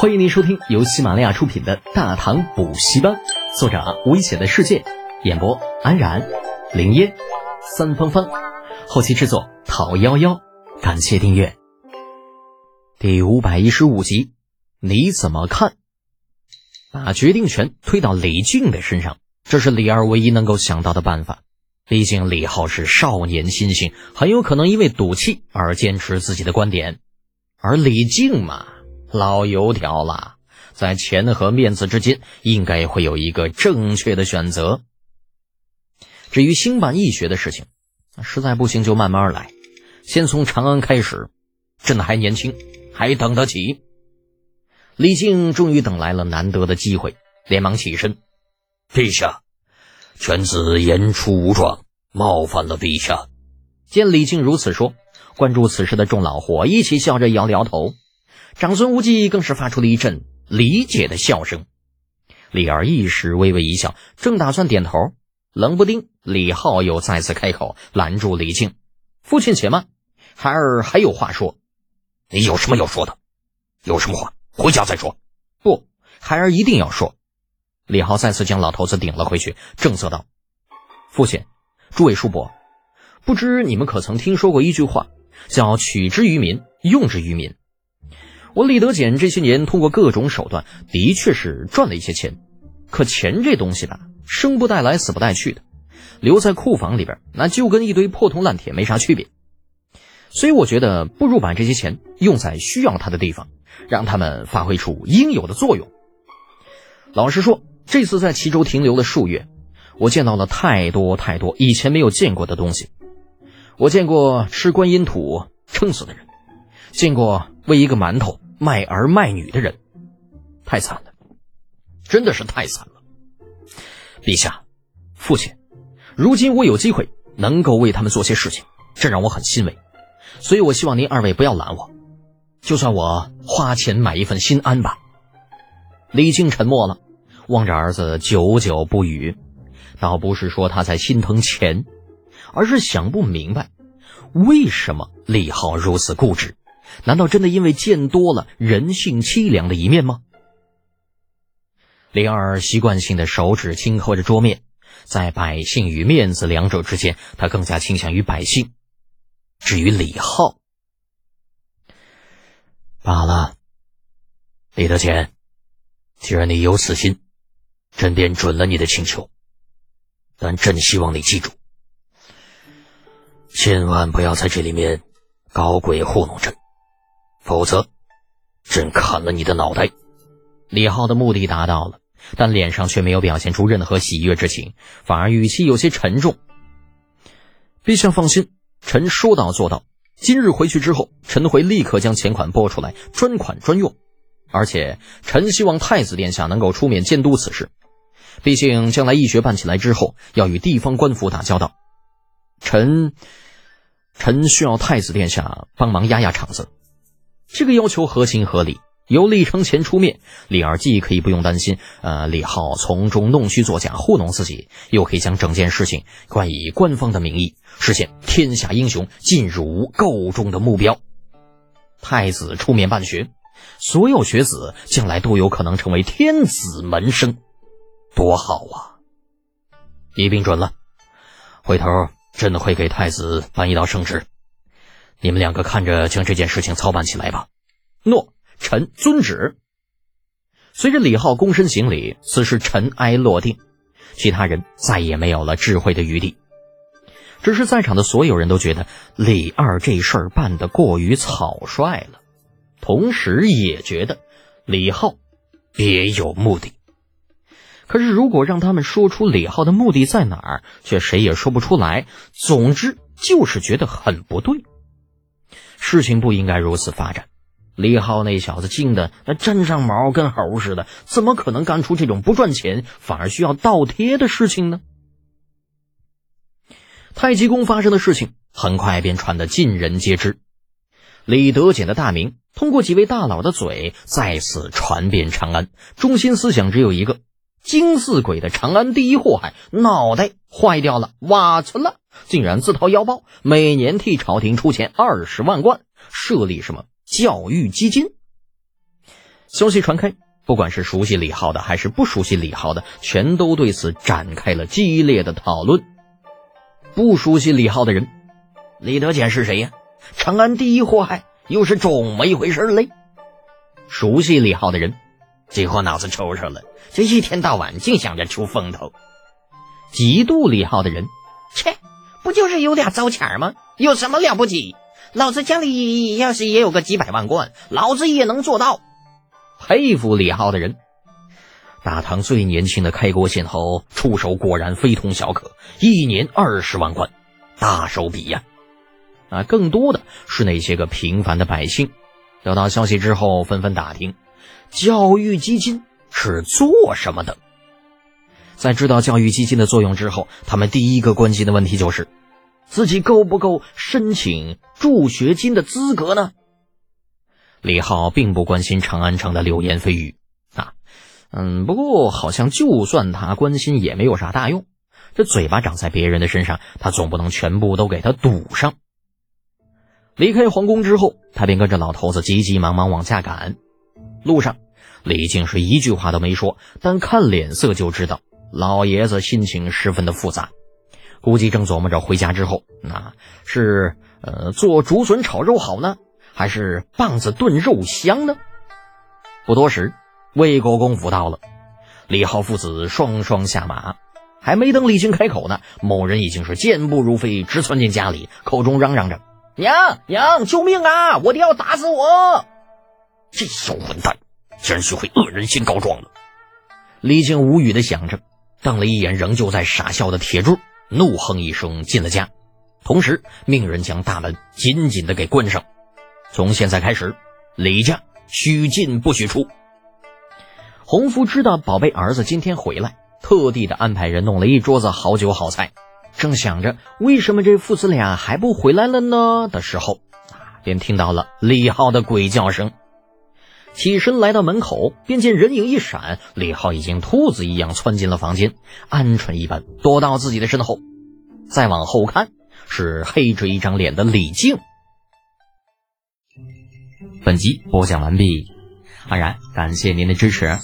欢迎您收听由喜马拉雅出品的《大唐补习班》，作者危险的世界，演播安然、林烟、三芳芳，后期制作陶幺幺。感谢订阅。第五百一十五集，你怎么看？把决定权推到李靖的身上，这是李二唯一能够想到的办法。毕竟李浩是少年心性，很有可能因为赌气而坚持自己的观点，而李靖嘛。老油条了，在钱和面子之间，应该会有一个正确的选择。至于新版易学的事情，实在不行就慢慢来，先从长安开始。朕还年轻，还等得起。李靖终于等来了难得的机会，连忙起身：“陛下，犬子言出无状，冒犯了陛下。”见李靖如此说，关注此事的众老伙一起笑着摇了摇头。长孙无忌更是发出了一阵理解的笑声，李二一时微微一笑，正打算点头，冷不丁李浩又再次开口拦住李靖：“父亲且慢，孩儿还有话说。”“你有什么要说的？有什么话回家再说。”“不，孩儿一定要说。”李浩再次将老头子顶了回去，正色道：“父亲，诸位叔伯，不知你们可曾听说过一句话，叫‘取之于民，用之于民’。”我李德俭这些年通过各种手段，的确是赚了一些钱，可钱这东西吧，生不带来，死不带去的，留在库房里边，那就跟一堆破铜烂铁没啥区别。所以我觉得，不如把这些钱用在需要它的地方，让他们发挥出应有的作用。老实说，这次在齐州停留了数月，我见到了太多太多以前没有见过的东西。我见过吃观音土撑死的人，见过为一个馒头。卖儿卖女的人，太惨了，真的是太惨了。陛下，父亲，如今我有机会能够为他们做些事情，这让我很欣慰。所以我希望您二位不要拦我，就算我花钱买一份心安吧。李靖沉默了，望着儿子，久久不语。倒不是说他在心疼钱，而是想不明白，为什么李浩如此固执。难道真的因为见多了人性凄凉的一面吗？李二习惯性的手指轻扣着桌面，在百姓与面子两者之间，他更加倾向于百姓。至于李浩，罢了。李德乾，既然你有此心，朕便准了你的请求。但朕希望你记住，千万不要在这里面搞鬼糊弄朕。否则，朕砍了你的脑袋！李浩的目的达到了，但脸上却没有表现出任何喜悦之情，反而语气有些沉重。陛下放心，臣说到做到。今日回去之后，臣会立刻将钱款拨出来，专款专用。而且，臣希望太子殿下能够出面监督此事。毕竟，将来义学办起来之后，要与地方官府打交道。臣，臣需要太子殿下帮忙压压场子。这个要求合情合理，由李承前出面，李二既可以不用担心，呃，李浩从中弄虚作假糊弄自己，又可以将整件事情冠以官方的名义，实现天下英雄尽入构中的目标。太子出面办学，所有学子将来都有可能成为天子门生，多好啊！一并准了，回头朕会给太子颁一道圣旨。你们两个看着将这件事情操办起来吧。诺，臣遵旨。随着李浩躬身行礼，此事尘埃落定，其他人再也没有了智慧的余地。只是在场的所有人都觉得李二这事儿办得过于草率了，同时也觉得李浩别有目的。可是如果让他们说出李浩的目的在哪儿，却谁也说不出来。总之就是觉得很不对。事情不应该如此发展。李浩那小子精的那沾上毛，跟猴似的，怎么可能干出这种不赚钱反而需要倒贴的事情呢？太极宫发生的事情很快便传得尽人皆知，李德俭的大名通过几位大佬的嘴再次传遍长安，中心思想只有一个。金似鬼的长安第一祸害，脑袋坏掉了，瓦存了，竟然自掏腰包，每年替朝廷出钱二十万贯，设立什么教育基金。消息传开，不管是熟悉李浩的还是不熟悉李浩的，全都对此展开了激烈的讨论。不熟悉李浩的人，李德俭是谁呀？长安第一祸害，又是怎么一回事嘞？熟悉李浩的人，这货脑子抽抽了，这一天到晚净想着出风头。嫉妒李浩的人，切，不就是有俩糟钱吗？有什么了不起？老子家里要是也有个几百万贯，老子也能做到。佩服李浩的人，大唐最年轻的开国县侯，出手果然非同小可，一年二十万贯，大手笔呀！啊，更多的是那些个平凡的百姓，得到消息之后纷纷打听，教育基金是做什么的。在知道教育基金的作用之后，他们第一个关心的问题就是。自己够不够申请助学金的资格呢？李浩并不关心长安城的流言蜚语啊，嗯，不过好像就算他关心也没有啥大用。这嘴巴长在别人的身上，他总不能全部都给他堵上。离开皇宫之后，他便跟着老头子急急忙忙往家赶。路上，李靖是一句话都没说，但看脸色就知道老爷子心情十分的复杂。估计正琢磨着回家之后，那是呃做竹笋炒肉好呢，还是棒子炖肉香呢？不多时，魏国公府到了，李浩父子双双下马，还没等李靖开口呢，某人已经是健步如飞，直窜进家里，口中嚷嚷着：“娘娘，救命啊！我爹要打死我！”这小混蛋，竟然学会恶人先告状了！李靖无语的想着，瞪了一眼仍旧在傻笑的铁柱。怒哼一声，进了家，同时命人将大门紧紧的给关上。从现在开始，李家许进不许出。洪福知道宝贝儿子今天回来，特地的安排人弄了一桌子好酒好菜。正想着为什么这父子俩还不回来了呢的时候，啊，便听到了李浩的鬼叫声。起身来到门口，便见人影一闪，李浩已经兔子一样窜进了房间，鹌鹑一般躲到自己的身后。再往后看，是黑着一张脸的李靖。本集播讲完毕，安然感谢您的支持。